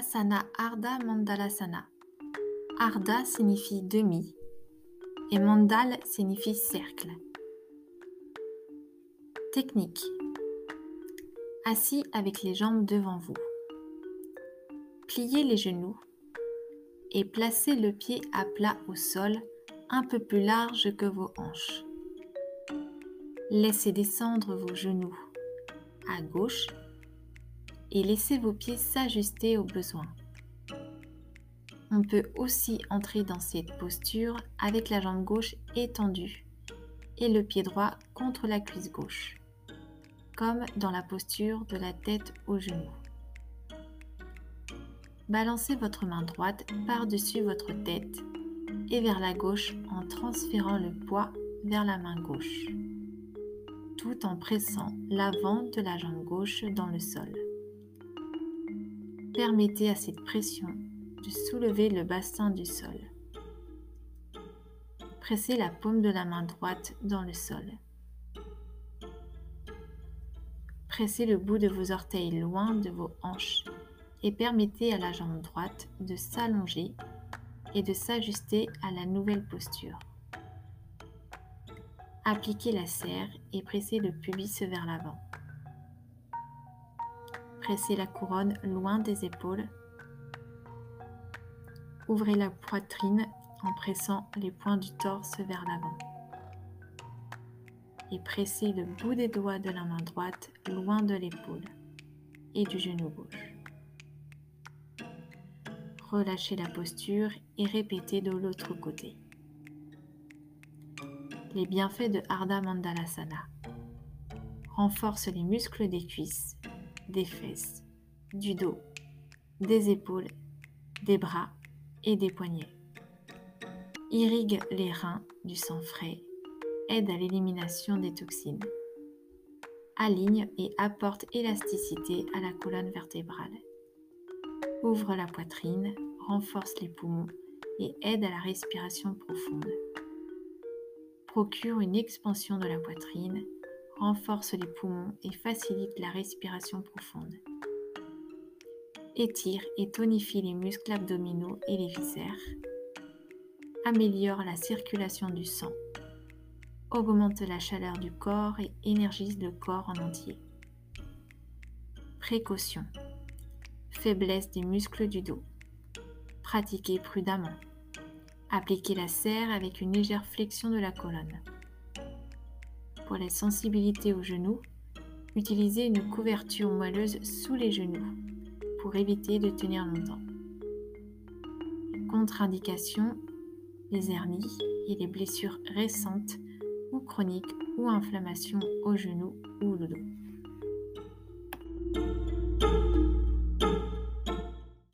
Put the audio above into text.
Asana Mandalasana. Ardha signifie demi et mandal signifie cercle. Technique. Assis avec les jambes devant vous. Pliez les genoux et placez le pied à plat au sol un peu plus large que vos hanches. Laissez descendre vos genoux à gauche et laissez vos pieds s'ajuster au besoin. On peut aussi entrer dans cette posture avec la jambe gauche étendue et le pied droit contre la cuisse gauche, comme dans la posture de la tête au genou. Balancez votre main droite par-dessus votre tête et vers la gauche en transférant le poids vers la main gauche, tout en pressant l'avant de la jambe gauche dans le sol. Permettez à cette pression de soulever le bassin du sol. Pressez la paume de la main droite dans le sol. Pressez le bout de vos orteils loin de vos hanches et permettez à la jambe droite de s'allonger et de s'ajuster à la nouvelle posture. Appliquez la serre et pressez le pubis vers l'avant. Pressez la couronne loin des épaules. Ouvrez la poitrine en pressant les points du torse vers l'avant. Et pressez le bout des doigts de la main droite loin de l'épaule et du genou gauche. Relâchez la posture et répétez de l'autre côté. Les bienfaits de Ardha Mandalasana renforcent les muscles des cuisses, des fesses, du dos, des épaules, des bras et des poignets. Irrigue les reins du sang frais, aide à l'élimination des toxines. Aligne et apporte élasticité à la colonne vertébrale ouvre la poitrine, renforce les poumons et aide à la respiration profonde. Procure une expansion de la poitrine, renforce les poumons et facilite la respiration profonde. Étire et tonifie les muscles abdominaux et les viscères. Améliore la circulation du sang. Augmente la chaleur du corps et énergise le corps en entier. Précaution faiblesse des muscles du dos. Pratiquez prudemment. Appliquez la serre avec une légère flexion de la colonne. Pour la sensibilité aux genoux, utilisez une couverture moelleuse sous les genoux pour éviter de tenir longtemps. Contre-indication, les hernies et les blessures récentes ou chroniques ou inflammations au genou ou au dos.